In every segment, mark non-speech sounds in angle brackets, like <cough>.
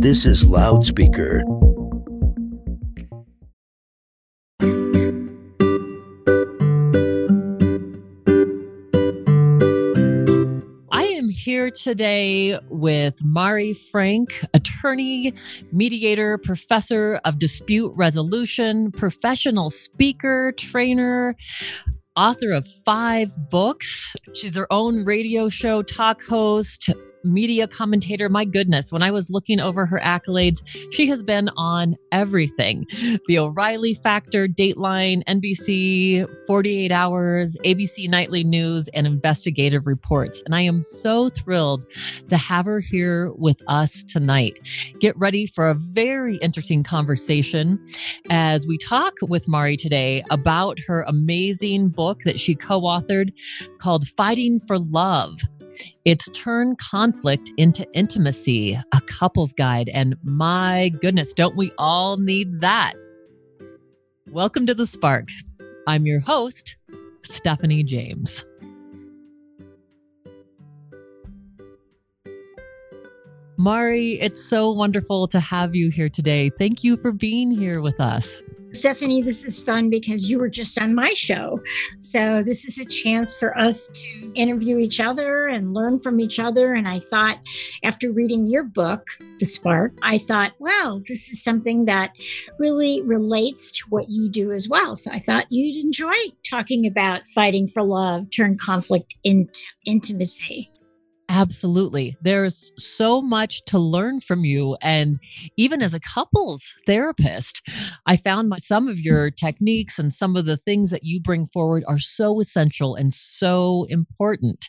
This is Loudspeaker. I am here today with Mari Frank, attorney, mediator, professor of dispute resolution, professional speaker, trainer, author of five books. She's her own radio show talk host, media commentator. My goodness, when I was looking over her accolades, she has been on everything The O'Reilly Factor, Dateline, NBC, 48 Hours, ABC Nightly News, and Investigative Reports. And I am so thrilled to have her here with us tonight. Get ready for a very interesting conversation as we talk with Mari today about her amazing book that she co authored called Fighting for Love it's Turn Conflict into Intimacy, a couple's guide. And my goodness, don't we all need that? Welcome to The Spark. I'm your host, Stephanie James. Mari, it's so wonderful to have you here today. Thank you for being here with us. Stephanie, this is fun because you were just on my show. So, this is a chance for us to interview each other and learn from each other. And I thought, after reading your book, The Spark, I thought, wow, this is something that really relates to what you do as well. So, I thought you'd enjoy talking about fighting for love, turn conflict into intimacy. Absolutely. There's so much to learn from you. And even as a couples therapist, I found my, some of your techniques and some of the things that you bring forward are so essential and so important.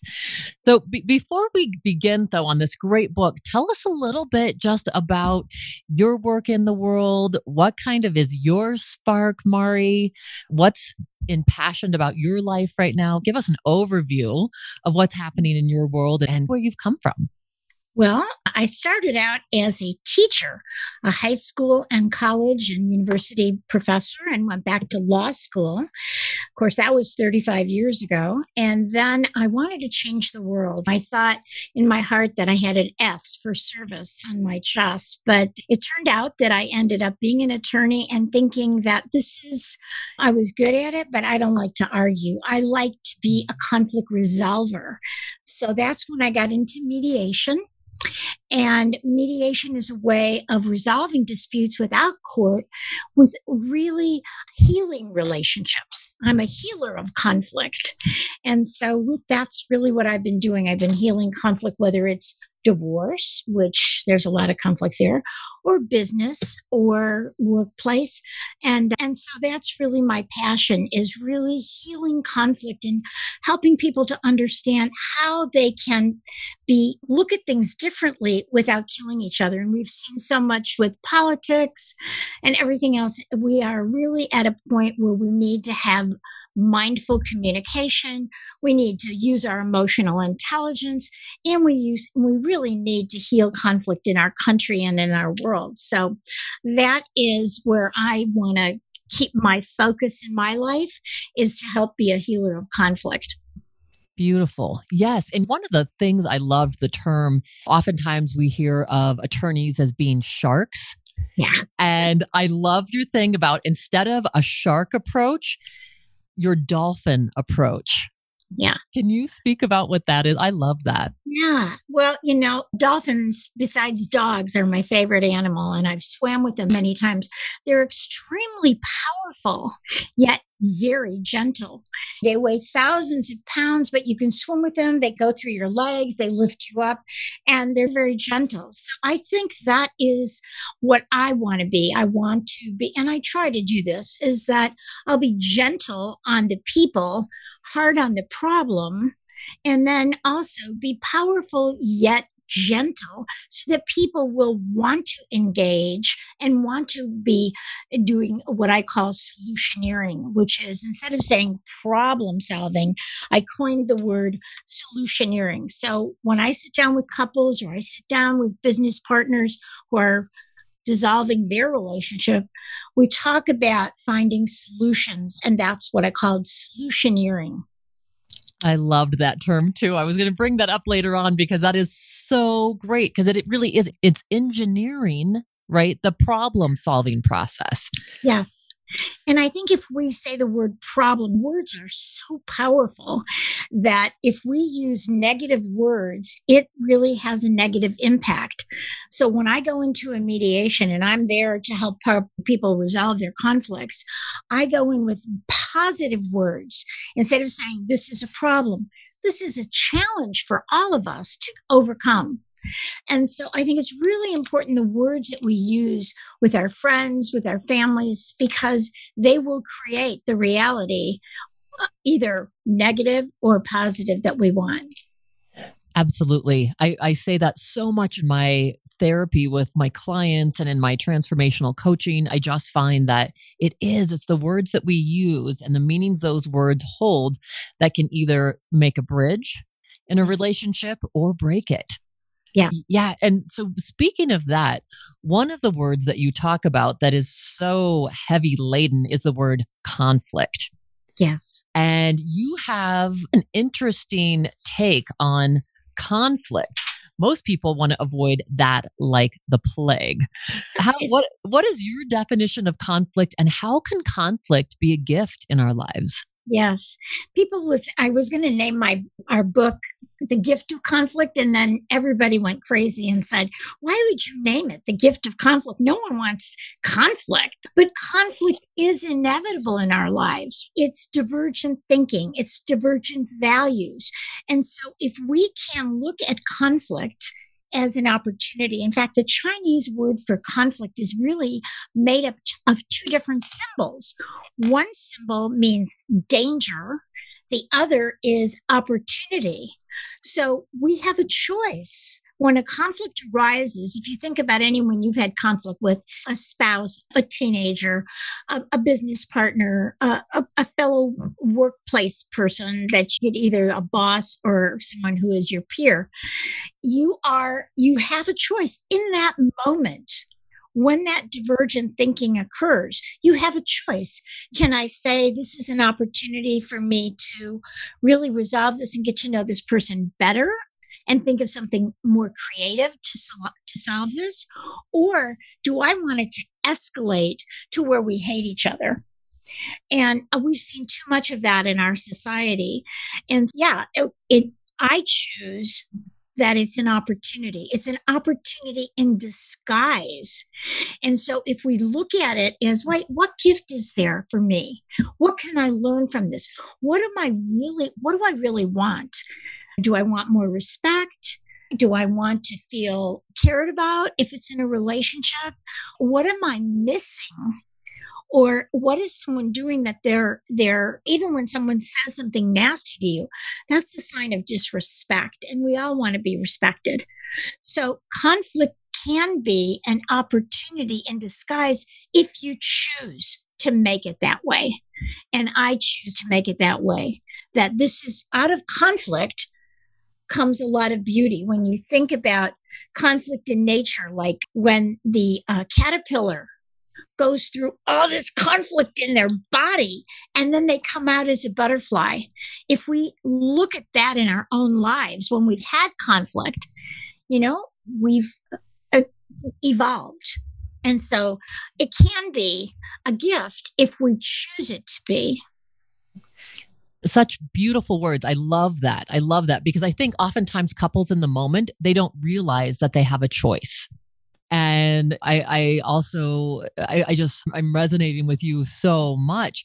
So, b- before we begin, though, on this great book, tell us a little bit just about your work in the world. What kind of is your spark, Mari? What's impassioned about your life right now. Give us an overview of what's happening in your world and where you've come from. Well, I started out as a teacher, a high school and college and university professor, and went back to law school. Of course, that was 35 years ago. And then I wanted to change the world. I thought in my heart that I had an S for service on my chest, but it turned out that I ended up being an attorney and thinking that this is, I was good at it, but I don't like to argue. I like to be a conflict resolver. So that's when I got into mediation. And mediation is a way of resolving disputes without court with really healing relationships. I'm a healer of conflict. And so that's really what I've been doing. I've been healing conflict, whether it's divorce, which there's a lot of conflict there, or business or workplace. And, and so that's really my passion is really healing conflict and helping people to understand how they can be, look at things differently without killing each other. And we've seen so much with politics and everything else. We are really at a point where we need to have mindful communication. We need to use our emotional intelligence and we use, we really need to heal conflict in our country and in our world. So that is where I want to keep my focus in my life is to help be a healer of conflict. Beautiful. Yes. And one of the things I loved the term, oftentimes we hear of attorneys as being sharks. Yeah. And I loved your thing about instead of a shark approach, your dolphin approach. Yeah. Can you speak about what that is? I love that. Yeah. Well, you know, dolphins, besides dogs, are my favorite animal, and I've swam with them many times. They're extremely powerful, yet very gentle. They weigh thousands of pounds, but you can swim with them. They go through your legs, they lift you up, and they're very gentle. So I think that is what I want to be. I want to be, and I try to do this, is that I'll be gentle on the people, hard on the problem, and then also be powerful yet gentle so that people will want to engage and want to be doing what I call solutioneering, which is instead of saying problem solving, I coined the word solutioneering. So when I sit down with couples or I sit down with business partners who are dissolving their relationship, we talk about finding solutions, and that's what I called solutioneering. I loved that term too. I was going to bring that up later on because that is so great because it, really is. It's engineering, right? The problem solving process. Yes. And I think if we say the word problem, words are so powerful that if we use negative words, it really has a negative impact. So when I go into a mediation and I'm there to help people resolve their conflicts, I go in with positive words instead of saying, this is a problem. This is a challenge for all of us to overcome. And so I think it's really important the words that we use with our friends, with our families, because they will create the reality, uh, either negative or positive, that we want. Absolutely. I, I say that so much in my therapy with my clients and in my transformational coaching. I just find that it is, it's the words that we use and the meanings those words hold that can either make a bridge in a mm-hmm. relationship or break it. Yeah. Yeah. And so, speaking of that, one of the words that you talk about that is so heavy laden is the word conflict. Yes. And you have an interesting take on conflict. Most people want to avoid that like the plague. How, <laughs> what, what is your definition of conflict and how can conflict be a gift in our lives? Yes. People was I was going to name my our book the gift of conflict. And then everybody went crazy and said, why would you name it the gift of conflict? No one wants conflict, but conflict is inevitable in our lives. It's divergent thinking. It's divergent values. And so if we can look at conflict as an opportunity. In fact, the Chinese word for conflict is really made up of two different symbols. One symbol means danger, the other is opportunity. So we have a choice. When a conflict arises, if you think about anyone you've had conflict with, a spouse, a teenager, a, a business partner, a, a, a, fellow workplace person that you get either a boss or someone who is your peer, you are, you have a choice in that moment when that divergent thinking occurs, you have a choice. Can I say this is an opportunity for me to really resolve this and get to know this person better and think of something more creative to, to solve this? Or do I want it to escalate to where we hate each other? And uh, we've seen too much of that in our society. And yeah, it, it I choose that it's an opportunity. It's an opportunity in disguise. And so if we look at it as, what gift is there for me? What can I learn from this? What am I really, what do I really want? Do I want more respect? Do I want to feel cared about if it's in a relationship? What am I missing or what is someone doing that they're they're even when someone says something nasty to you that's a sign of disrespect and we all want to be respected so conflict can be an opportunity in disguise if you choose to make it that way and i choose to make it that way that this is out of conflict comes a lot of beauty when you think about conflict in nature like when the uh, caterpillar goes through all this conflict in their body and then they come out as a butterfly. If we look at that in our own lives when we've had conflict, you know, we've uh, evolved. And so it can be a gift if we choose it to be such beautiful words. I love that. I love that because I think oftentimes couples in the moment, they don't realize that they have a choice and I, I also I, I, just i'm resonating with you so much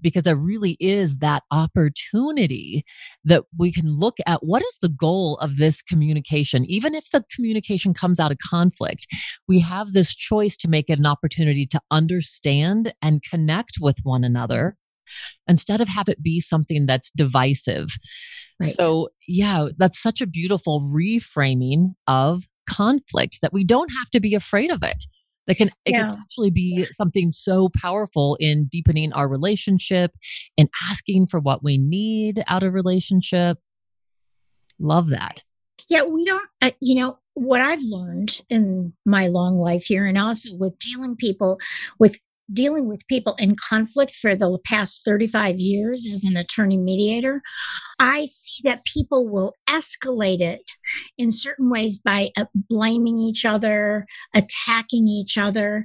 because there really is that opportunity that we can look at what is the goal of this communication even if the communication comes out of conflict we have this choice to make it an opportunity to understand and connect with one another instead of have it be something that's divisive. Right. so yeah that's such a beautiful reframing of conflict that we don't have to be afraid of it. That can it yeah. can actually be something so powerful in deepening our relationship and asking for what we need out of relationship. Love that. Yeah we don't uh, you know what i've learned in my long life here and also with dealing people with dealing with people in conflict for the past 35 years as an attorney mediator, I see that people will escalate it in certain ways by uh, blaming each other, attacking each other.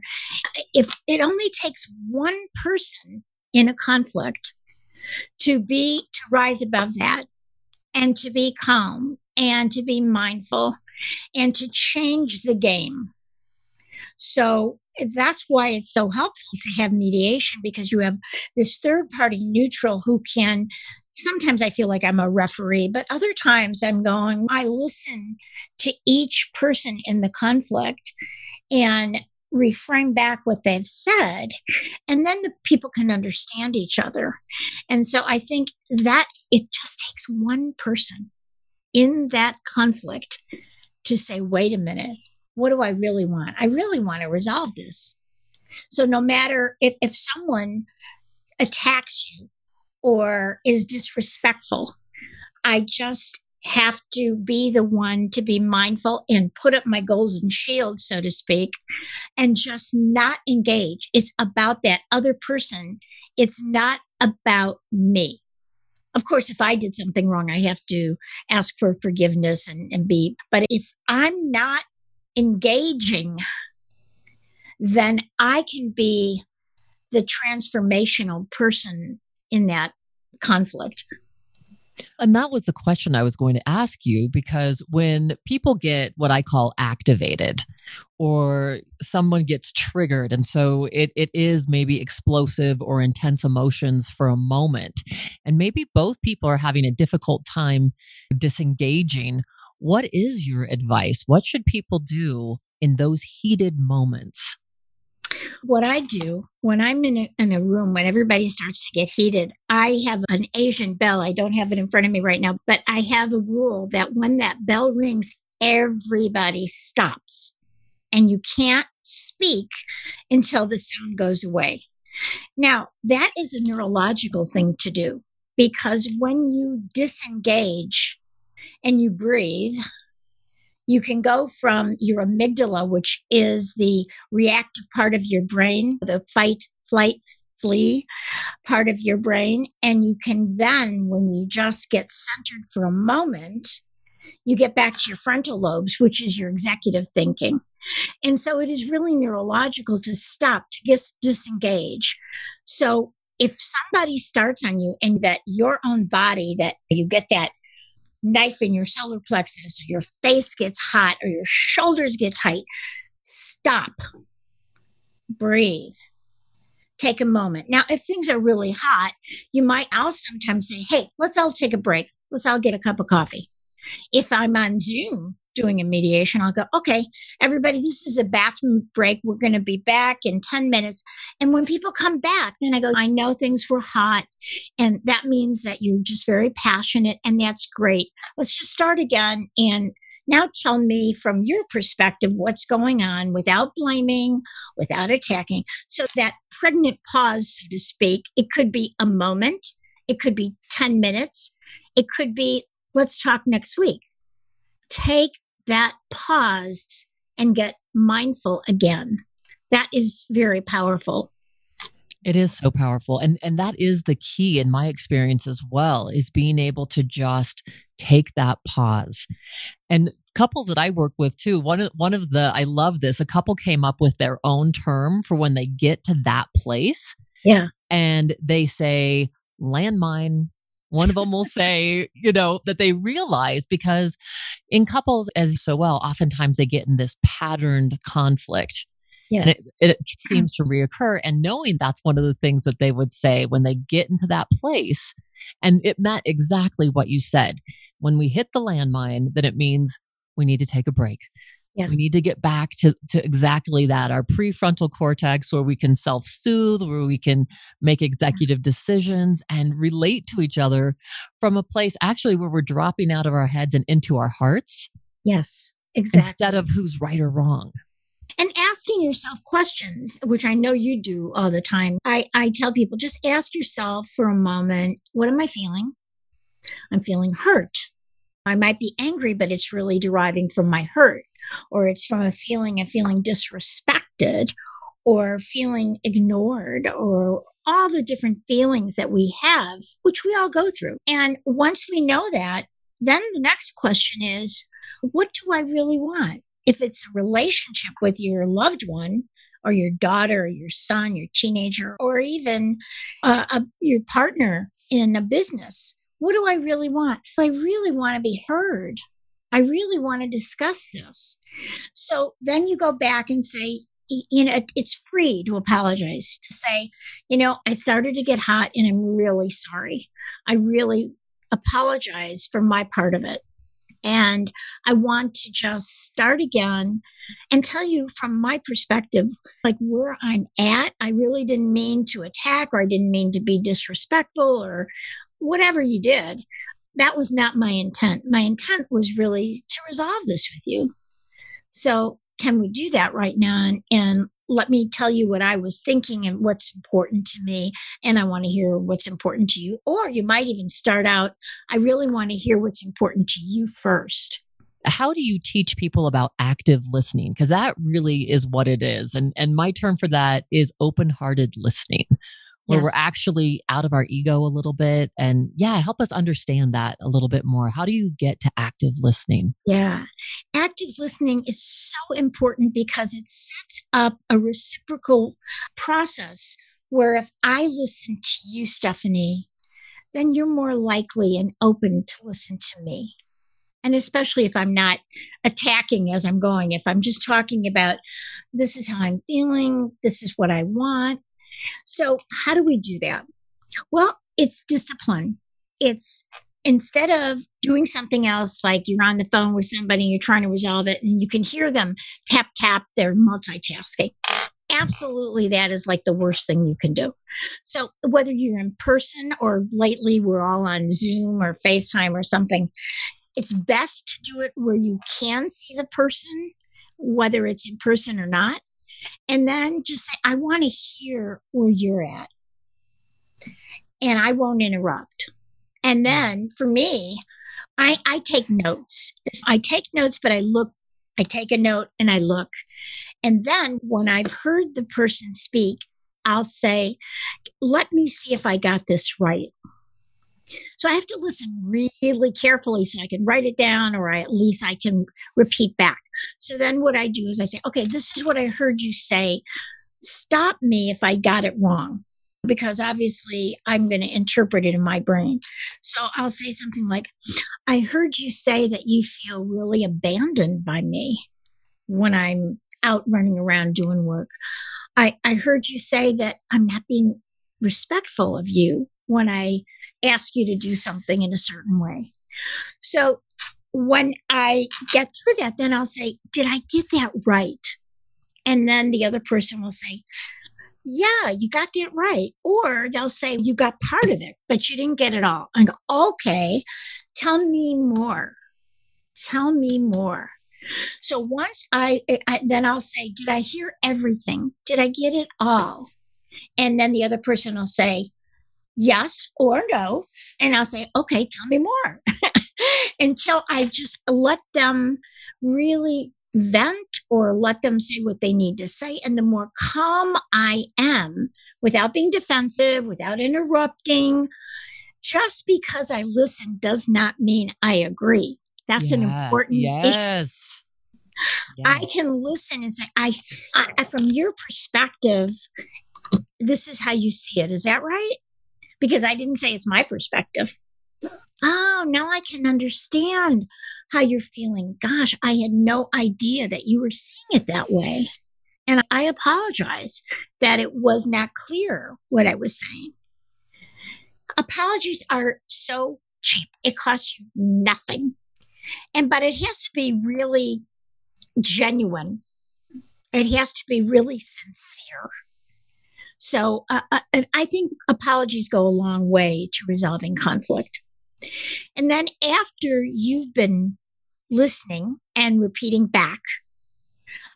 If it only takes one person in a conflict to be, to rise above that and to be calm and to be mindful and to change the game. So that's why it's so helpful to have mediation because you have this third party neutral who can sometimes I feel like I'm a referee, but other times I'm going, I listen to each person in the conflict and reframe back what they've said. And then the people can understand each other. And so I think that it just takes one person in that conflict to say, wait a minute, what do I really want? I really want to resolve this. So no matter if, if someone attacks you or is disrespectful, I just have to be the one to be mindful and put up my golden shield, so to speak, and just not engage. It's about that other person. It's not about me. Of course, if I did something wrong, I have to ask for forgiveness and, and be, but if I'm not engaging, then I can be the transformational person in that conflict. And that was the question I was going to ask you because when people get what I call activated or someone gets triggered, and so it, it is maybe explosive or intense emotions for a moment, and maybe both people are having a difficult time disengaging what is your advice? What should people do in those heated moments? What I do when I'm in a, in a room, when everybody starts to get heated, I have an Asian bell. I don't have it in front of me right now, but I have a rule that when that bell rings, everybody stops and you can't speak until the sound goes away. Now, that is a neurological thing to do because when you disengage and you breathe, you can go from your amygdala, which is the reactive part of your brain, the fight, flight, flee part of your brain. And you can then, when you just get centered for a moment, you get back to your frontal lobes, which is your executive thinking. And so it is really neurological to stop, to get disengage. So if somebody starts on you and that your own body, that you get that knife in your solar plexus, or your face gets hot, or your shoulders get tight, stop, breathe, take a moment. Now, if things are really hot, you might, I'll sometimes say, hey, let's all take a break. Let's all get a cup of coffee. If I'm on Zoom, doing a mediation, I'll go, okay, everybody, this is a bathroom break. We're going to be back in 10 minutes. And when people come back, then I go, I know things were hot. And that means that you're just very passionate. And that's great. Let's just start again. And now tell me from your perspective what's going on without blaming, without attacking. So that pregnant pause, so to speak, it could be a moment, it could be 10 minutes, it could be, let's talk next week. Take that pause and get mindful again. That is very powerful. It is so powerful. And and that is the key in my experience as well is being able to just take that pause. And couples that I work with too, one of one of the I love this, a couple came up with their own term for when they get to that place. Yeah. And they say landmine one of them will say, you know, that they realize because in couples, as so well, oftentimes they get in this patterned conflict. Yes. And it, it seems to reoccur. And knowing that's one of the things that they would say when they get into that place. And it meant exactly what you said. When we hit the landmine, then it means we need to take a break. We need to get back to, to exactly that our prefrontal cortex, where we can self soothe, where we can make executive decisions and relate to each other from a place actually where we're dropping out of our heads and into our hearts. Yes, exactly. Instead of who's right or wrong. And asking yourself questions, which I know you do all the time. I, I tell people just ask yourself for a moment what am I feeling? I'm feeling hurt. I might be angry, but it's really deriving from my hurt or it's from a feeling of feeling disrespected or feeling ignored or all the different feelings that we have, which we all go through. And once we know that, then the next question is, what do I really want? If it's a relationship with your loved one, or your daughter, or your son, your teenager, or even uh, a, your partner in a business, what do I really want? I really want to be heard. I really want to discuss this. So then you go back and say, you know, it's free to apologize, to say, you know, I started to get hot and I'm really sorry. I really apologize for my part of it. And I want to just start again and tell you from my perspective, like where I'm at. I really didn't mean to attack or I didn't mean to be disrespectful or whatever you did. That was not my intent. My intent was really to resolve this with you. So can we do that right now? And, and let me tell you what I was thinking and what's important to me. And I want to hear what's important to you. Or you might even start out, I really want to hear what's important to you first. How do you teach people about active listening? Because that really is what it is. And, and my term for that is open hearted listening where yes. we're actually out of our ego a little bit. And yeah, help us understand that a little bit more. How do you get to active listening? Yeah. Active listening is so important because it sets up a reciprocal process where if I listen to you, Stephanie, then you're more likely and open to listen to me. And especially if I'm not attacking as I'm going, if I'm just talking about this is how I'm feeling, this is what I want, so, how do we do that? Well, it's discipline. It's instead of doing something else, like you're on the phone with somebody, and you're trying to resolve it, and you can hear them tap, tap, they're multitasking. Absolutely, that is like the worst thing you can do. So, whether you're in person or lately we're all on Zoom or FaceTime or something, it's best to do it where you can see the person, whether it's in person or not. And then just say, I want to hear where you're at. And I won't interrupt. And then for me, I, I take notes. I take notes, but I look, I take a note and I look. And then when I've heard the person speak, I'll say, let me see if I got this right. So I have to listen really carefully so I can write it down or I, at least I can repeat back. So then what I do is I say, okay, this is what I heard you say. Stop me if I got it wrong because obviously I'm going to interpret it in my brain. So I'll say something like, I heard you say that you feel really abandoned by me when I'm out running around doing work. I, I heard you say that I'm not being respectful of you when I ask you to do something in a certain way. So when I get through that, then I'll say, Did I get that right? And then the other person will say, Yeah, you got that right. Or they'll say, You got part of it, but you didn't get it all. I go, Okay, tell me more. Tell me more. So once I, eh, I, then I'll say, Did I hear everything? Did I get it all? And then the other person will say, yes or no. And I'll say, okay, tell me more <laughs> until I just let them really vent or let them say what they need to say. And the more calm I am without being defensive, without interrupting, just because I listen does not mean I agree. That's yeah, an important yes. issue. Yes. I can listen and say, I, I, from your perspective, this is how you see it. Is that right? because I didn't say it's my perspective. Oh, now I can understand how you're feeling. Gosh, I had no idea that you were seeing it that way. And I apologize that it was not clear what I was saying. Apologies are so cheap. It costs you nothing. And but it has to be really genuine. It has to be really sincere. So, uh, uh, and I think apologies go a long way to resolving conflict. And then after you've been listening and repeating back,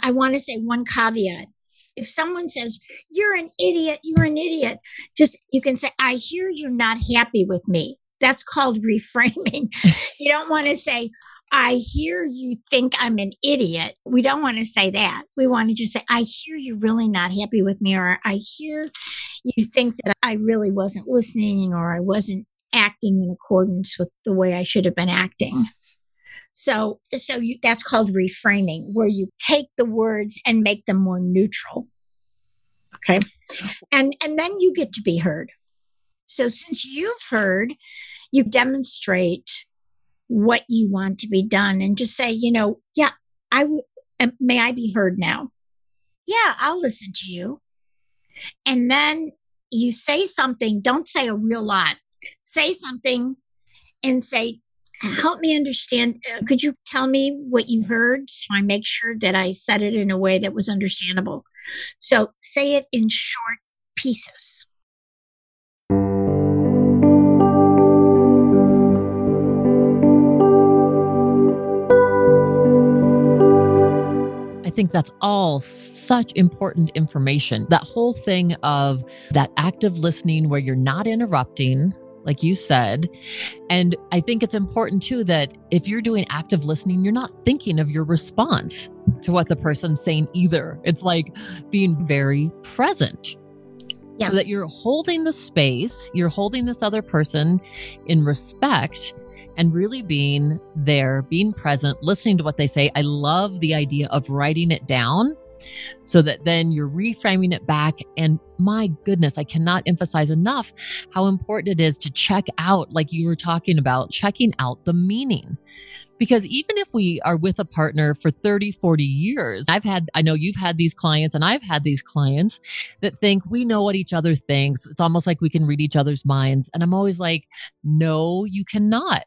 I want to say one caveat. If someone says, you're an idiot, you're an idiot, just you can say, I hear you're not happy with me. That's called <laughs> reframing. you don't want to say, I hear you think I'm an idiot. We don't want to say that. We want to just say, I hear you're really not happy with me, or I hear you think that I really wasn't listening or I wasn't acting in accordance with the way I should have been acting. So, so you, that's called reframing, where you take the words and make them more neutral. Okay. And, and then you get to be heard. So since you've heard, you demonstrate what you want to be done and just say, you know, yeah, I would, may I be heard now? Yeah, I'll listen to you. And then you say something, don't say a real lot. Say something and say, help me understand. Uh, could you tell me what you heard so I make sure that I said it in a way that was understandable? So say it in short pieces. I think that's all such important information. That whole thing of that active listening where you're not interrupting, like you said. And I think it's important too that if you're doing active listening, you're not thinking of your response to what the person's saying either. It's like being very present. Yes. So that you're holding the space, you're holding this other person in respect and really being there, being present, listening to what they say. I love the idea of writing it down so that then you're reframing it back. And my goodness, I cannot emphasize enough how important it is to check out, like you were talking about, checking out the meaning. Because even if we are with a partner for 30, 40 years, I've had, I know you've had these clients and I've had these clients that think we know what each other thinks. It's almost like we can read each other's minds. And I'm always like, no, you cannot.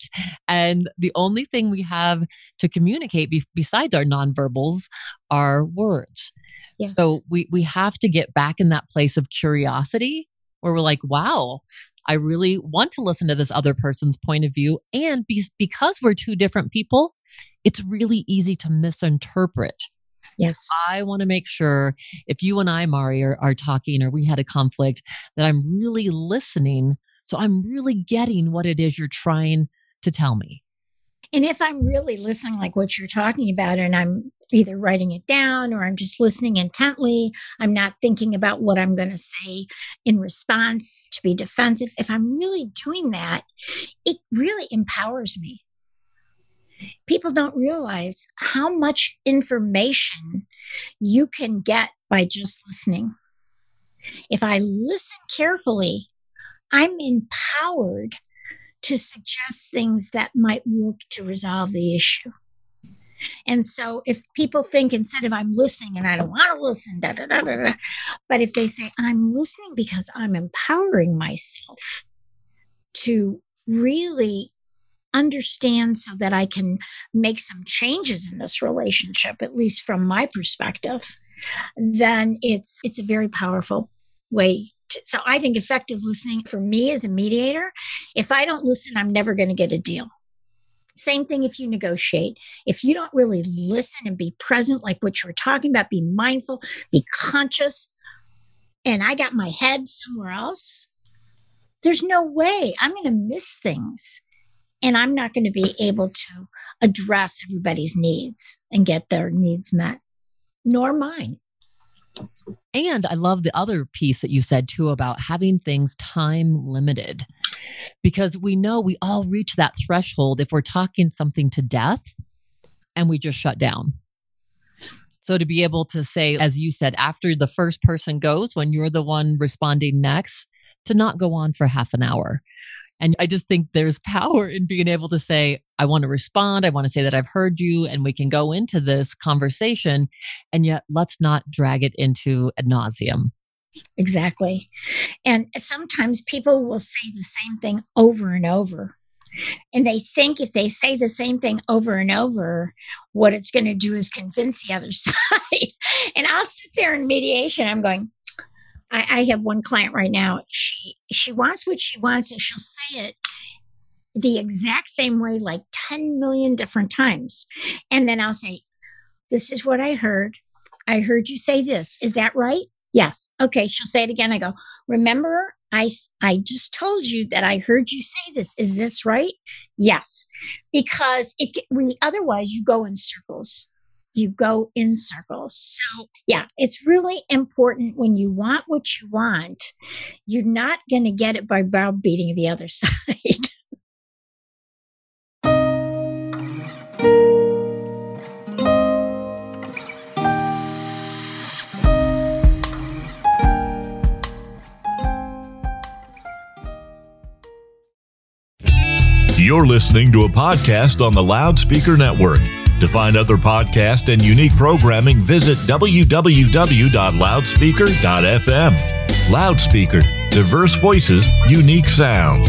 And the only thing we have to communicate be- besides our nonverbals are words. Yes. So we, we have to get back in that place of curiosity where we're like, wow, I really want to listen to this other person's point of view. And be- because we're two different people, it's really easy to misinterpret. Yes. I want to make sure if you and I, Mari, are, are talking or we had a conflict, that I'm really listening. So I'm really getting what it is you're trying to tell me. And if I'm really listening, like what you're talking about, and I'm either writing it down or I'm just listening intently. I'm not thinking about what I'm going to say in response to be defensive. If I'm really doing that, it really empowers me. People don't realize how much information you can get by just listening. If I listen carefully, I'm empowered to suggest things that might work to resolve the issue. And so if people think instead of I'm listening and I don't want to listen, da, da, da, da, but if they say I'm listening because I'm empowering myself to really understand so that I can make some changes in this relationship, at least from my perspective, then it's it's a very powerful way so I think effective listening for me as a mediator, if I don't listen, I'm never going to get a deal. Same thing if you negotiate. If you don't really listen and be present, like what you were talking about, be mindful, be conscious, and I got my head somewhere else, there's no way I'm going to miss things. And I'm not going to be able to address everybody's needs and get their needs met, nor mine. And I love the other piece that you said too about having things time limited because we know we all reach that threshold if we're talking something to death and we just shut down. So to be able to say, as you said, after the first person goes, when you're the one responding next, to not go on for half an hour. And I just think there's power in being able to say, I want to respond. I want to say that I've heard you and we can go into this conversation. And yet let's not drag it into ad nauseum. Exactly. And sometimes people will say the same thing over and over. And they think if they say the same thing over and over, what it's going to do is convince the other <laughs> side. and I'll sit there in mediation. I'm going, I, I have one client right now. She she wants what she wants, and she'll say it the exact same way, like 10 million different times. And then I'll say, This is what I heard. I heard you say this. Is that right? Yes. Okay. She'll say it again. I go, remember, I, I just told you that I heard you say this. Is this right? Yes, because it, we, otherwise you go in circles. You go in circles. So yeah, it's really important when you want what you want, you're not going to get it by browbeating the other <laughs> side. You're listening to a podcast on the Loudspeaker Network. To find other podcasts and unique programming, visit www.loudspeaker.fm. Loudspeaker, diverse voices, unique sound.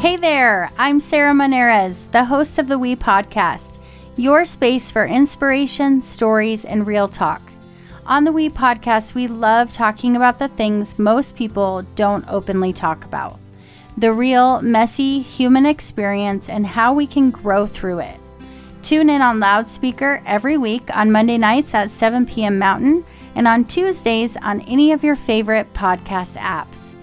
Hey there, I'm Sarah Monares, the host of the We Podcast, your space for inspiration, stories, and real talk. On the We podcast, we love talking about the things most people don't openly talk about the real, messy human experience and how we can grow through it. Tune in on loudspeaker every week on Monday nights at 7 p.m. Mountain and on Tuesdays on any of your favorite podcast apps.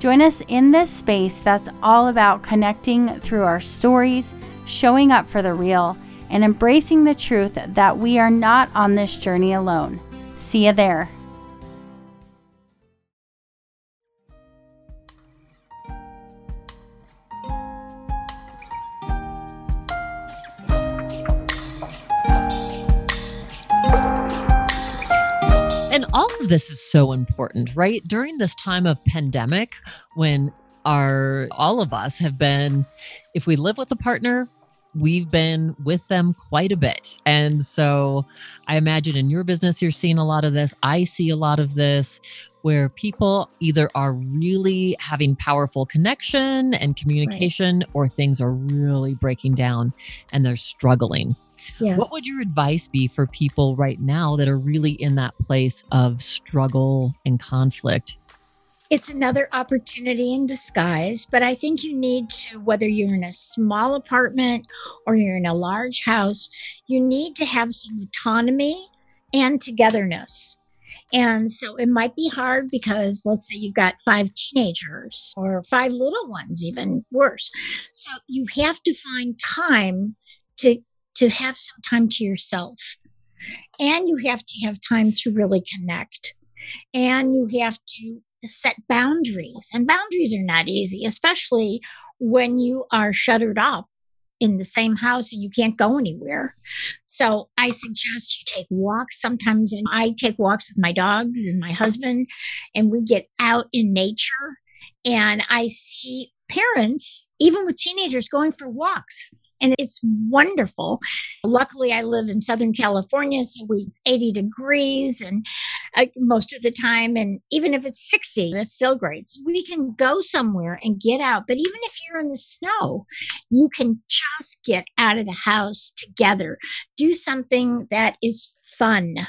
Join us in this space that's all about connecting through our stories, showing up for the real, and embracing the truth that we are not on this journey alone. See you there. And all of this is so important, right? During this time of pandemic, when our all of us have been, if we live with a partner, we've been with them quite a bit. And so I imagine in your business, you're seeing a lot of this. I see a lot of this where people either are really having powerful connection and communication right. or things are really breaking down and they're struggling. Yes. What would your advice be for people right now that are really in that place of struggle and conflict? It's another opportunity in disguise. But I think you need to, whether you're in a small apartment or you're in a large house, you need to have some autonomy and togetherness. And so it might be hard because let's say you've got five teenagers or five little ones, even worse. So you have to find time to, to have some time to yourself. And you have to have time to really connect. And you have to set boundaries. And boundaries are not easy, especially when you are shuttered up in the same house and you can't go anywhere. So I suggest you take walks sometimes. And I take walks with my dogs and my husband, and we get out in nature. And I see parents, even with teenagers, going for walks and it's wonderful. Luckily, I live in Southern California, so it's 80 degrees and uh, most of the time. And even if it's 60, that's still great. So we can go somewhere and get out. But even if you're in the snow, you can just get out of the house together, do something that is fun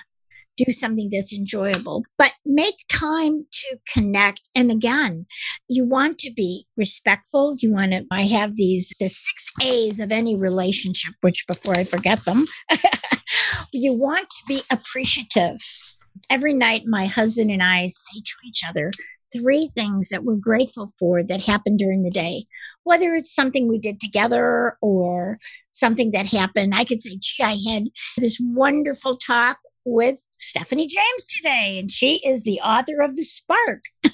do something that's enjoyable, but make time to connect. And again, you want to be respectful. You want to, I have these, the six A's of any relationship, which before I forget them, <laughs> you want to be appreciative. Every night, my husband and I say to each other, three things that we're grateful for that happened during the day. Whether it's something we did together or something that happened, I could say, gee, I had this wonderful talk with Stephanie James today, and she is the author of The Spark. <laughs>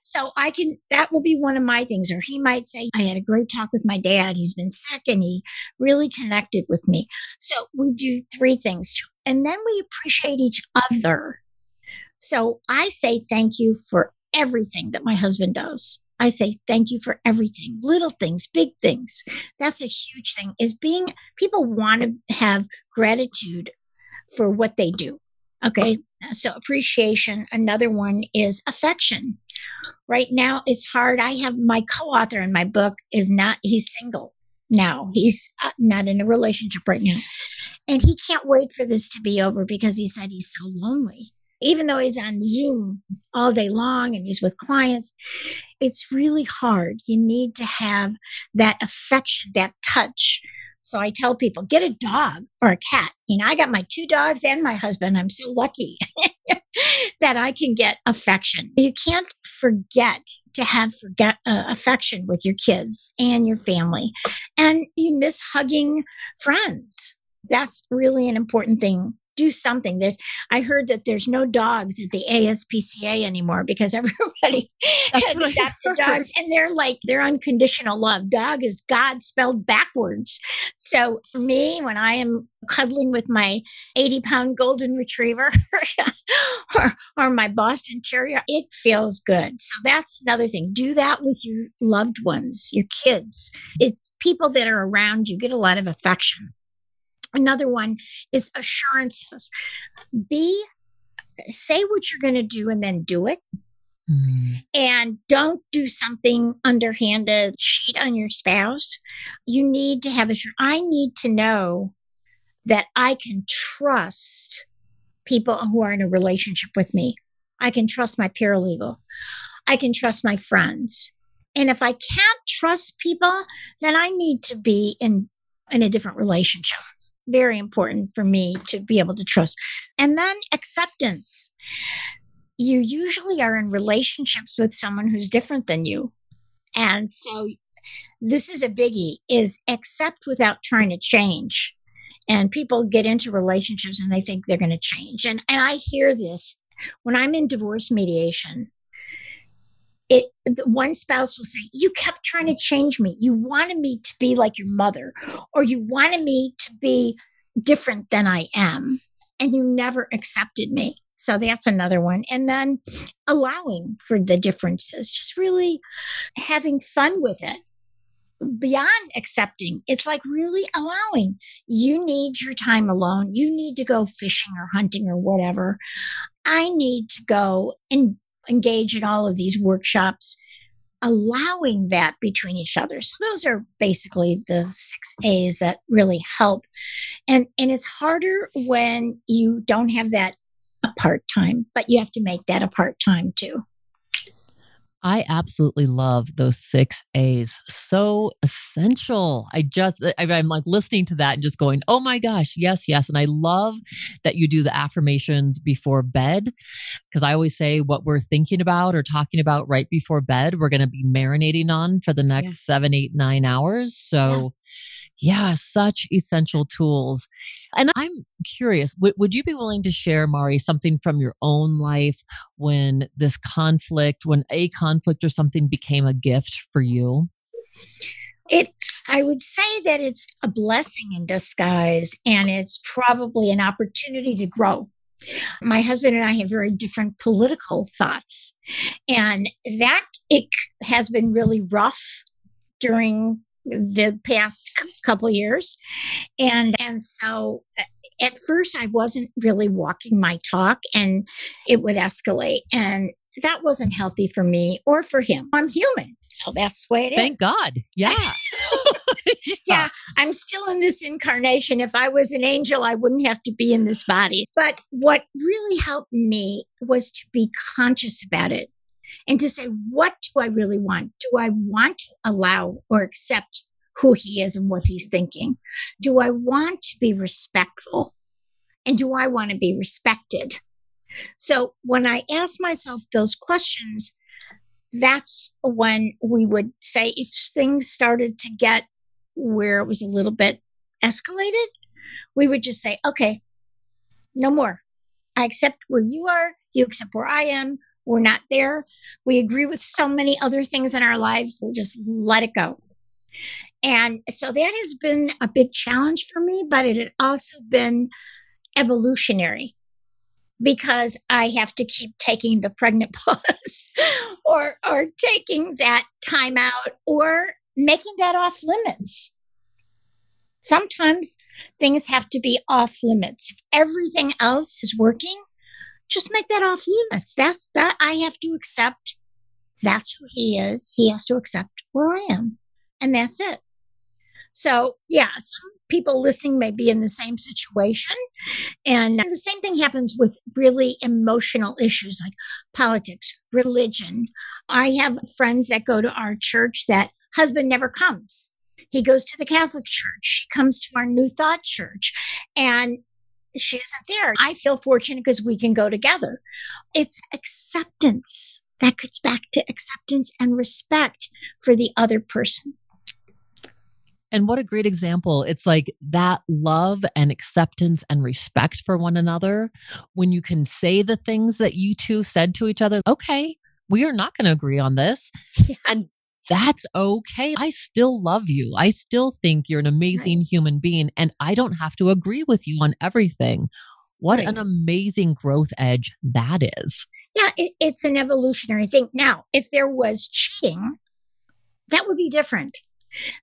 so I can, that will be one of my things. Or he might say, I had a great talk with my dad. He's been sick and he really connected with me. So we do three things. And then we appreciate each other. So I say thank you for everything that my husband does. I say thank you for everything, little things, big things. That's a huge thing is being, people want to have gratitude for what they do. Okay. So appreciation. Another one is affection. Right now, it's hard. I have my co author in my book is not, he's single now. He's uh, not in a relationship right now. And he can't wait for this to be over because he said he's so lonely. Even though he's on Zoom all day long and he's with clients, it's really hard. You need to have that affection, that touch so I tell people, get a dog or a cat. You know, I got my two dogs and my husband. I'm so lucky. <laughs> that I can get affection. You can't forget to have forget uh, affection with your kids and your family and you miss hugging friends that's really an important thing do something. There's, I heard that there's no dogs at the ASPCA anymore because <laughs> everybody has adopted dogs and they're like, they're unconditional love. Dog is God spelled backwards. So for me, when I am cuddling with my 80 pound golden retriever <laughs> or, or my Boston Terrier, it feels good. So that's another thing. Do that with your loved ones, your kids. It's people that are around you, get a lot of affection. Another one is assurances. Be say what you're going to do and then do it. Mm. And don't do something underhanded, cheat on your spouse. You need to have a I need to know that I can trust people who are in a relationship with me. I can trust my paralegal. I can trust my friends. And if I can't trust people, then I need to be in in a different relationship very important for me to be able to trust. And then acceptance. You usually are in relationships with someone who's different than you. And so this is a biggie is accept without trying to change. And people get into relationships and they think they're going to change. And and I hear this when I'm in divorce mediation it one spouse will say you kept trying to change me. You wanted me to be like your mother or you wanted me to be different than i am and you never accepted me. So that's another one. And then allowing for the differences just really having fun with it beyond accepting. It's like really allowing. You need your time alone. You need to go fishing or hunting or whatever. I need to go and engage in all of these workshops, allowing that between each other. So those are basically the six A's that really help. And and it's harder when you don't have that a part time, but you have to make that a part time too. I absolutely love those six A's. So essential. I just, uh, I'm like listening to that and just going, oh my gosh, yes, yes. And I love that you do the affirmations before bed because I always say what we're thinking about or talking about right before bed, we're going to be marinating on for the next seven, eight, nine hours. So, yes yeah, such essential tools. And I'm curious, w- would you be willing to share, Mari, something from your own life when this conflict, when a conflict or something became a gift for you? It, I would say that it's a blessing in disguise and it's probably an opportunity to grow. My husband and I have very different political thoughts, and that it has been really rough during the past couple years. And, and so uh, at first I wasn't really walking my talk and it would escalate. And that wasn't healthy for me or for him. I'm human. So that's the way it Thank is. God. Yeah. <laughs> <laughs> yeah. I'm still in this incarnation. If I was an angel, I wouldn't have to be in this body. But what really helped me was to be conscious about it and to say, what do I really want? Do I want to allow or accept who he is and what he's thinking? Do I want to be respectful? And do I want to be respected? So when I ask myself those questions, that's when we would say if things started to get where it was a little bit escalated, we would just say, okay, no more. I accept where you are. You accept where I am. We're not there. We agree with so many other things in our lives. We'll just let it go. And so that has been a big challenge for me, but it had also been evolutionary because I have to keep taking the pregnant <laughs> pause or or taking that time out or making that off limits. Sometimes things have to be off limits. If everything else is working, just make that off limits. That's that I have to accept. That's who he is. He has to accept where I am. And that's it. So, yeah, some people listening may be in the same situation. And the same thing happens with really emotional issues like politics, religion. I have friends that go to our church that husband never comes. He goes to the Catholic church. He comes to our New Thought church. And she isn't there. I feel fortunate because we can go together. It's acceptance. That gets back to acceptance and respect for the other person. And what a great example. It's like that love and acceptance and respect for one another when you can say the things that you two said to each other. Okay, we are not going to agree on this. <laughs> And that's okay. I still love you. I still think you're an amazing right. human being, and I don't have to agree with you on everything. What right. an amazing growth edge that is. Yeah, it, it's an evolutionary thing. Now, if there was cheating, that would be different.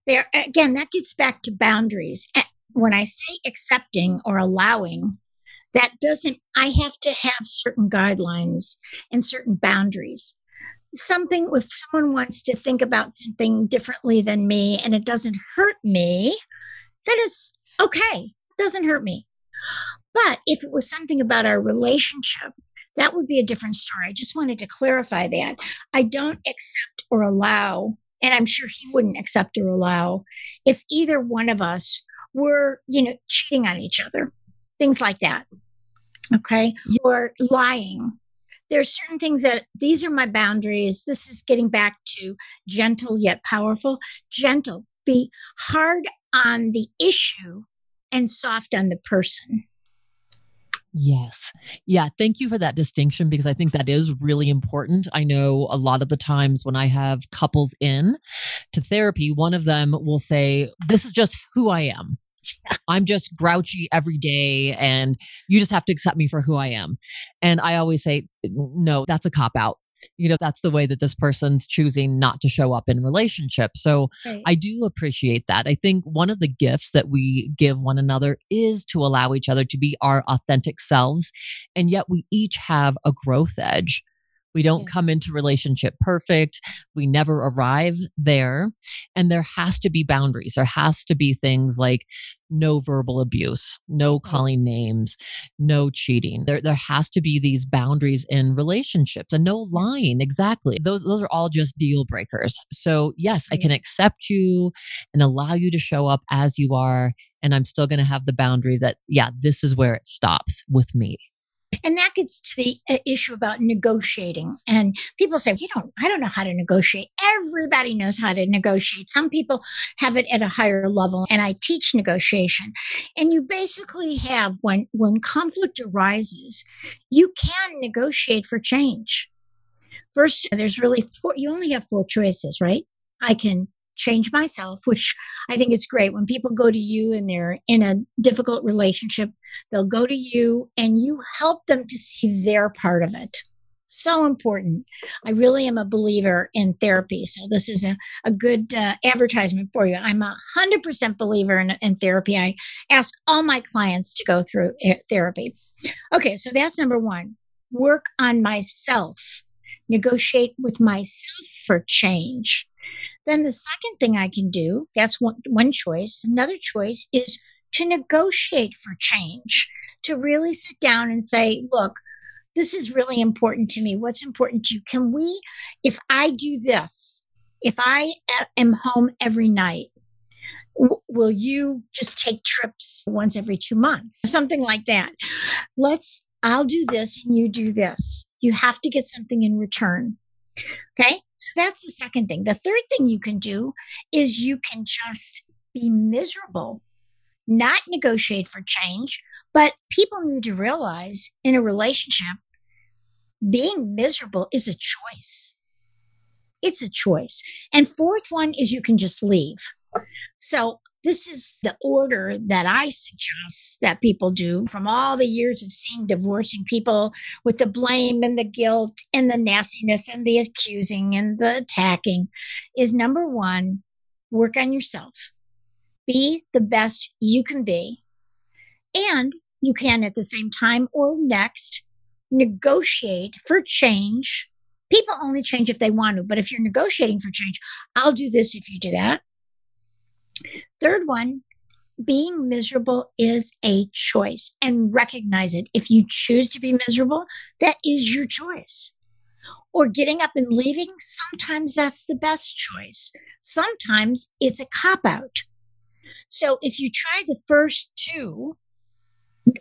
There, again, that gets back to boundaries. When I say accepting or allowing, that doesn't, I have to have certain guidelines and certain boundaries something if someone wants to think about something differently than me and it doesn't hurt me then it's okay. It doesn't hurt me. But if it was something about our relationship that would be a different story. I just wanted to clarify that. I don't accept or allow and i'm sure he wouldn't accept or allow if either one of us were you know cheating on each other things like that okay? Or lying there's certain things that these are my boundaries. This is getting back to gentle yet powerful. Gentle, be hard on the issue and soft on the person. Yes. Yeah. Thank you for that distinction because I think that is really important. I know a lot of the times when I have couples in to therapy, one of them will say, This is just who I am. I'm just grouchy every day and you just have to accept me for who I am. And I always say, no, that's a cop out. You know, that's the way that this person's choosing not to show up in relationship. So right. I do appreciate that. I think one of the gifts that we give one another is to allow each other to be our authentic selves. And yet we each have a growth edge. We don't yeah. come into relationship perfect. We never arrive there. And there has to be boundaries. There has to be things like no verbal abuse, no calling names, no cheating. There, there has to be these boundaries in relationships and no lying. Exactly. Those, those are all just deal breakers. So yes, I can accept you and allow you to show up as you are. And I'm still going to have the boundary that, yeah, this is where it stops with me. And that gets to the uh, issue about negotiating. And people say, you don't, I don't know how to negotiate. Everybody knows how to negotiate. Some people have it at a higher level and I teach negotiation. And you basically have when, when conflict arises, you can negotiate for change. First, there's really four, you only have four choices, right? I can change myself, which I think it's great. When people go to you and they're in a difficult relationship, they'll go to you and you help them to see their part of it. So important. I really am a believer in therapy. So this is a, a good uh, advertisement for you. I'm a hundred percent believer in, in therapy. I ask all my clients to go through uh, therapy. Okay. So that's number one. Work on myself. Negotiate with myself for change. Then the second thing I can do, that's one, one choice. Another choice is to negotiate for change, to really sit down and say, look, this is really important to me. What's important to you? Can we, if I do this, if I am home every night, will you just take trips once every two months? Something like that. Let's, I'll do this and you do this. You have to get something in return. Okay. So that's the second thing. The third thing you can do is you can just be miserable, not negotiate for change. But people need to realize in a relationship, being miserable is a choice. It's a choice. And fourth one is you can just leave. So this is the order that I suggest that people do from all the years of seeing divorcing people with the blame and the guilt and the nastiness and the accusing and the attacking is number one, work on yourself. Be the best you can be. And you can at the same time or next negotiate for change. People only change if they want to, but if you're negotiating for change, I'll do this if you do that. Third one, being miserable is a choice and recognize it. If you choose to be miserable, that is your choice. Or getting up and leaving, sometimes that's the best choice. Sometimes it's a cop out. So if you try the first two,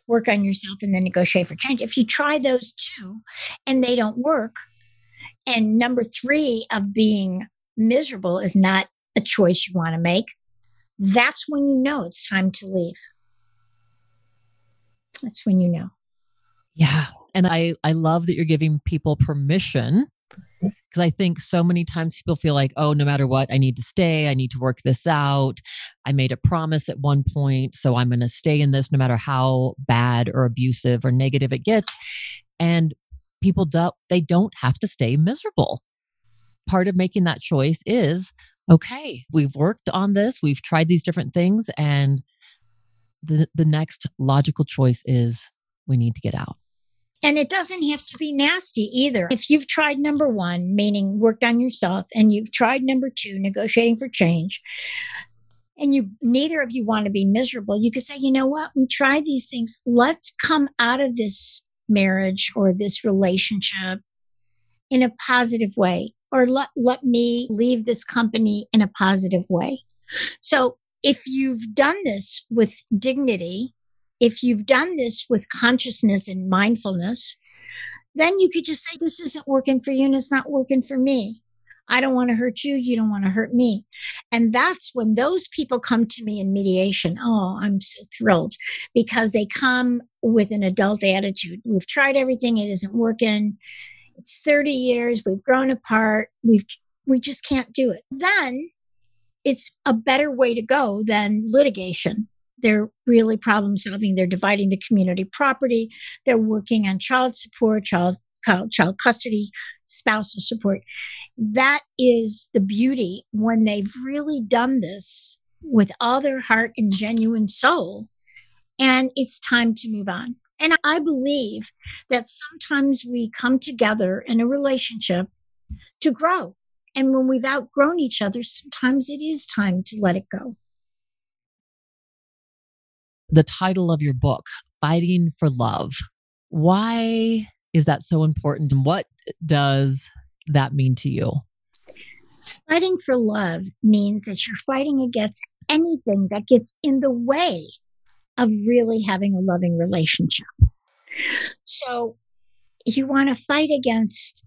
work on yourself and then negotiate for change. If you try those two and they don't work, and number three of being miserable is not a choice you want to make, that's when you know it's time to leave. That's when you know. Yeah. And I, I love that you're giving people permission because I think so many times people feel like, oh, no matter what, I need to stay. I need to work this out. I made a promise at one point, so I'm going to stay in this no matter how bad or abusive or negative it gets. And people do, they don't have to stay miserable. Part of making that choice is okay, we've worked on this, we've tried these different things, and the, the next logical choice is we need to get out. And it doesn't have to be nasty either. If you've tried number one, meaning worked on yourself, and you've tried number two, negotiating for change, and you neither of you want to be miserable, you could say, you know what, we tried these things. Let's come out of this marriage or this relationship in a positive way, or let, let me leave this company in a positive way. So if you've done this with dignity, if you've done this with consciousness and mindfulness, then you could just say, this isn't working for you and it's not working for me. I don't want to hurt you. You don't want to hurt me. And that's when those people come to me in mediation. Oh, I'm so thrilled because they come with an adult attitude. We've tried everything. It isn't working. It's 30 years. We've grown apart. We've, we just can't do it. Then it's a better way to go than litigation. They're really problem solving. They're dividing the community property. They're working on child support, child, child custody, spousal support. That is the beauty when they've really done this with all their heart and genuine soul. And it's time to move on. And I believe that sometimes we come together in a relationship to grow and when we've outgrown each other, sometimes it is time to let it go. The title of your book, Fighting for Love. Why is that so important? And what does that mean to you? Fighting for love means that you're fighting against anything that gets in the way of really having a loving relationship. So you want to fight against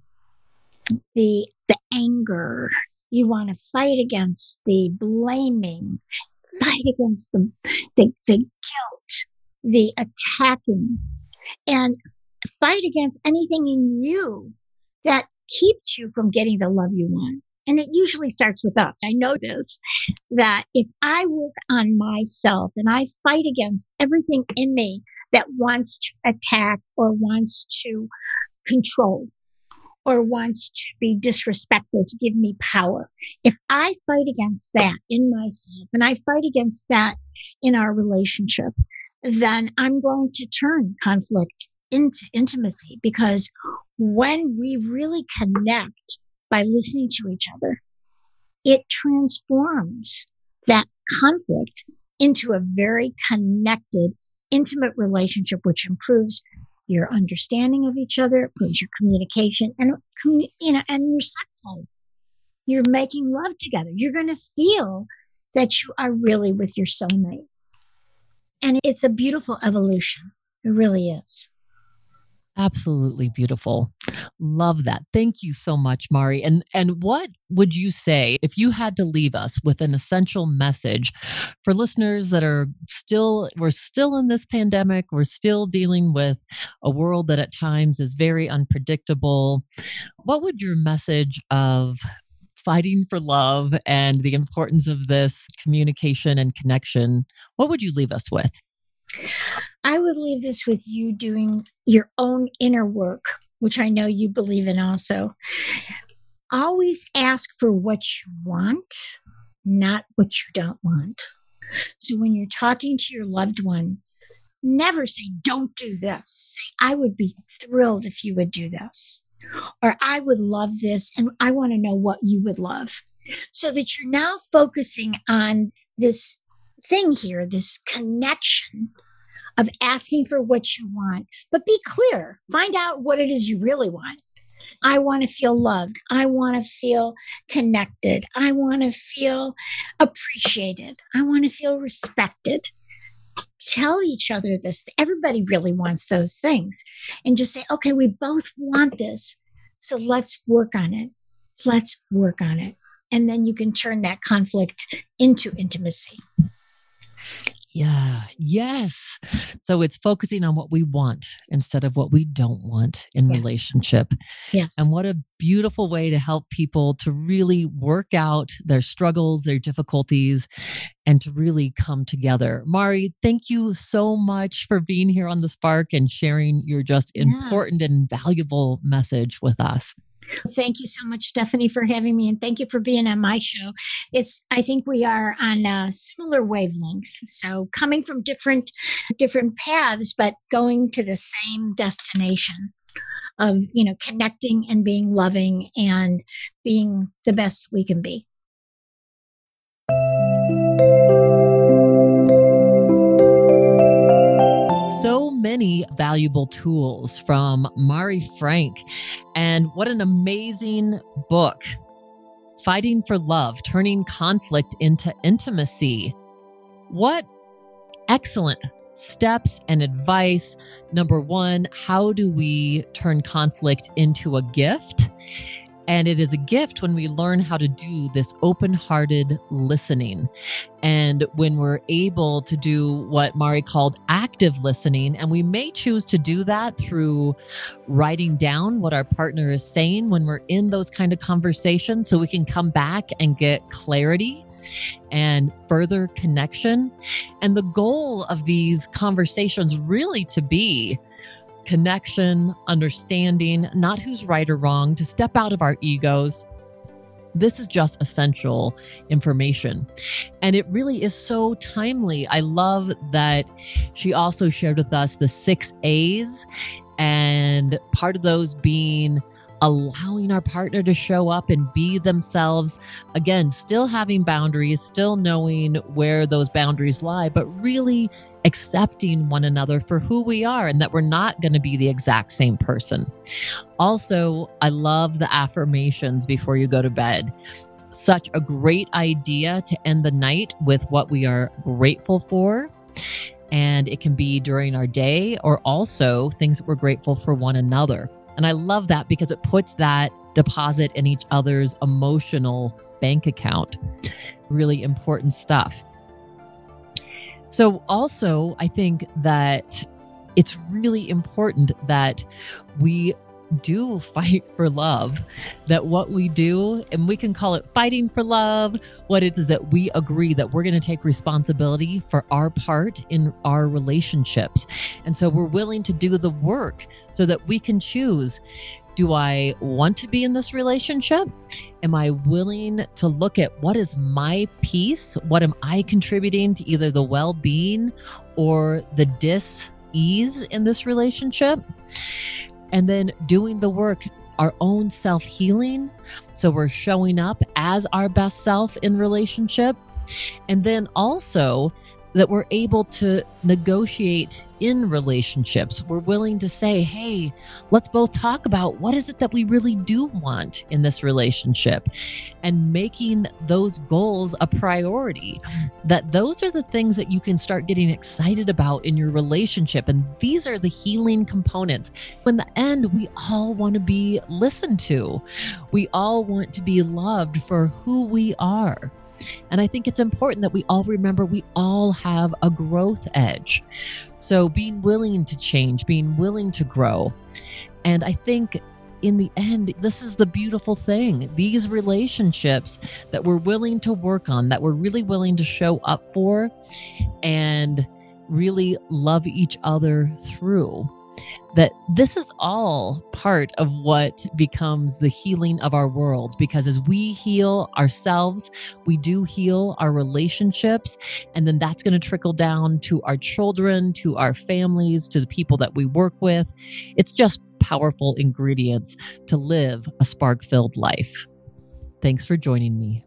the the anger. You want to fight against the blaming, fight against the, the, the guilt, the attacking, and fight against anything in you that keeps you from getting the love you want. And it usually starts with us. I notice that if I work on myself and I fight against everything in me that wants to attack or wants to control, or wants to be disrespectful to give me power. If I fight against that in myself and I fight against that in our relationship, then I'm going to turn conflict into intimacy because when we really connect by listening to each other, it transforms that conflict into a very connected, intimate relationship, which improves your understanding of each other, improves your communication, and you know, and your sex life. You're making love together. You're going to feel that you are really with your soulmate, and it's a beautiful evolution. It really is. Absolutely beautiful. Love that. Thank you so much, Mari. And and what would you say if you had to leave us with an essential message for listeners that are still we're still in this pandemic, we're still dealing with a world that at times is very unpredictable. What would your message of fighting for love and the importance of this communication and connection, what would you leave us with? I would leave this with you doing your own inner work, which I know you believe in also. Always ask for what you want, not what you don't want. So when you're talking to your loved one, never say, don't do this. Say, I would be thrilled if you would do this. Or I would love this and I want to know what you would love. So that you're now focusing on this thing here, this connection of asking for what you want, but be clear. Find out what it is you really want. I want to feel loved. I want to feel connected. I want to feel appreciated. I want to feel respected. tell each other this. Everybody really wants those things. And just say, okay, we both want this. So let's work on it. Let's work on it. And then you can turn that conflict into intimacy. Yeah. Yes. So it's focusing on what we want instead of what we don't want in Yes. relationship. Yes. And what a beautiful way to help people to really work out their struggles, their difficulties, and to really come together. Mari, thank you so much for being here on the Spark and sharing your just Yeah. important and valuable message with us. Thank you so much, Stephanie, for having me, and thank you for being on my show. It's I think we are on a similar wavelength, so coming from different different paths, but going to the same destination of you know connecting and being loving and being the best we can be. Many valuable tools from Mari Frank. And what an amazing book. Fighting for Love, Turning Conflict into Intimacy. What excellent steps and advice. Number one, how do we turn conflict into a gift? And it is a gift when we learn how to do this open hearted listening. And when we're able to do what Mari called active listening, and we may choose to do that through writing down what our partner is saying when we're in those kind of conversations so we can come back and get clarity and further connection. And the goal of these conversations really to be connection, understanding, not who's right or wrong, to step out of our egos. This is just essential information. And it really is so timely. I love that she also shared with us the six A's, and part of those being allowing our partner to show up and be themselves. Again, still having boundaries, still knowing where those boundaries lie, but really accepting one another for who we are and that we're not going to be the exact same person. Also, I love the affirmations before you go to bed. Such a great idea to end the night with what we are grateful for. And it can be during our day or also things that we're grateful for one another. And I love that because it puts that deposit in each other's emotional bank account. Really important stuff. So, also, I think that it's really important that we do fight for love, that what we do, and we can call it fighting for love, what it is that we agree that we're going to take responsibility for our part in our relationships. And so we're willing to do the work so that we can choose do I want to be in this relationship? Am I willing to look at what is my piece? What am I contributing to either the well being or the dis ease in this relationship? And then doing the work, our own self healing. So we're showing up as our best self in relationship. And then also that we're able to negotiate in relationships. We're willing to say, hey, let's both talk about what is it that we really do want in this relationship and making those goals a priority. That those are the things that you can start getting excited about in your relationship. And these are the healing components. In the end, we all want to be listened to, we all want to be loved for who we are. And I think it's important that we all remember we all have a growth edge. So being willing to change, being willing to grow. And I think in the end, this is the beautiful thing. These relationships that we're willing to work on, that we're really willing to show up for and really love each other through that this is all part of what becomes the healing of our world. Because as we heal ourselves, we do heal our relationships. And then that's going to trickle down to our children, to our families, to the people that we work with. It's just powerful ingredients to live a spark filled life. Thanks for joining me.